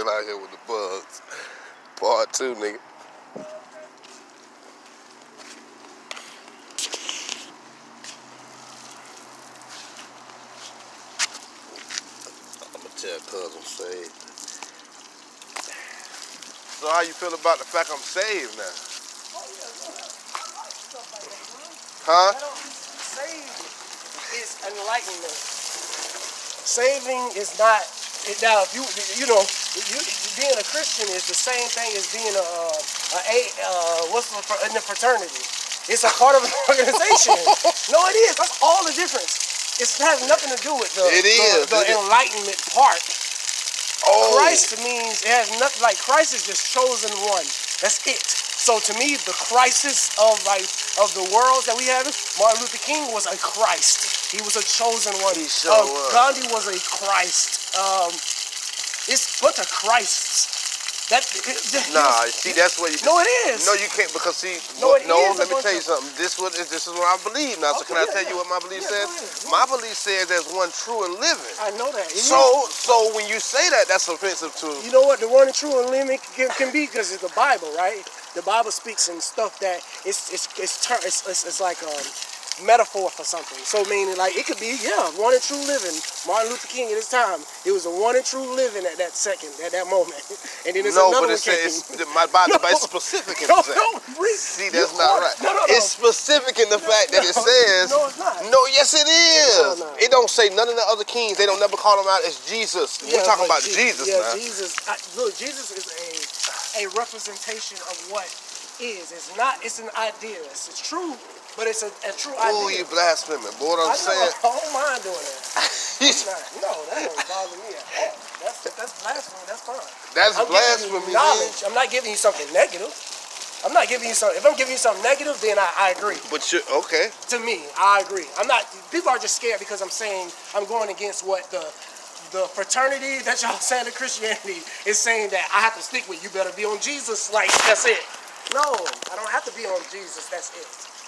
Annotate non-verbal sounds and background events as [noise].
Jackson out here with the bugs. Part two, nigga. I'ma tell saved. So how you feel about the fact I'm saved now? Huh? Saving is enlightenment. Saving is not. It, now, if you you know, you, being a Christian is the same thing as being a, a, a uh, what's the, in the fraternity. It's a part of an [laughs] organization. no, it is. That's all the difference. It has nothing to do with the It the, is. the It is. enlightenment part. Oh, Christ means it has nothing like Christ is just chosen one. That's it. So to me, the crisis of like of the worlds that we have, Martin Luther King was a Christ. He was a chosen one. He sure Um, was. Gandhi was a Christ. Um, it's a bunch of Christs. That [laughs] Nah, see that's where you. No, it is. No, you can't because see. No, what- no. let me tell you something. This what this is what I believe now. So Okay, can I yeah, tell you what my belief Yeah, says? ahead. My belief says there's one true and living. I know that. It So is. so when you say that, that's offensive to. You know what the one true and living can, can be because it's the Bible, right? The Bible speaks in stuff that it's it's it's ter- it's, it's, it's like a metaphor for something. So meaning like it could be yeah one and true living. Martin Luther King at his time, it was a one and true living at that second, at that moment, [laughs] and then there's No, another but it one says it's, my Bible, but it's specific in No, the fact. no, See, you that's not are- right. no, no, no. It's specific in the fact that it says. no, it's not. No, yes, it is. No, no. It don't say none of the other kings. They don't never call him out as Jesus. We're talking about Je- Jesus yeah, now. Jesus. I, look, Jesus is a a representation of what is. It's not. It's an idea. It's, it's true, but it's a, a true Oh, idea. you blaspheming, boy! What I I'm know, saying. I [laughs] don't mind doing that. [laughs] Not- no, that don't bother me at all. That's that's blasphemy. That's fine. That's I'm blasphemy. knowledge. I'm not giving you something negative. I'm not giving you something. If I'm giving you something negative, then I, I agree. But you okay? To me, I agree. I'm not. People are just scared because I'm saying I'm going against what the the fraternity that y'all [laughs] saying to Christianity is saying that I have to stick with. You better be on Jesus. Like that's it. No, I don't have to be on Jesus. That's it.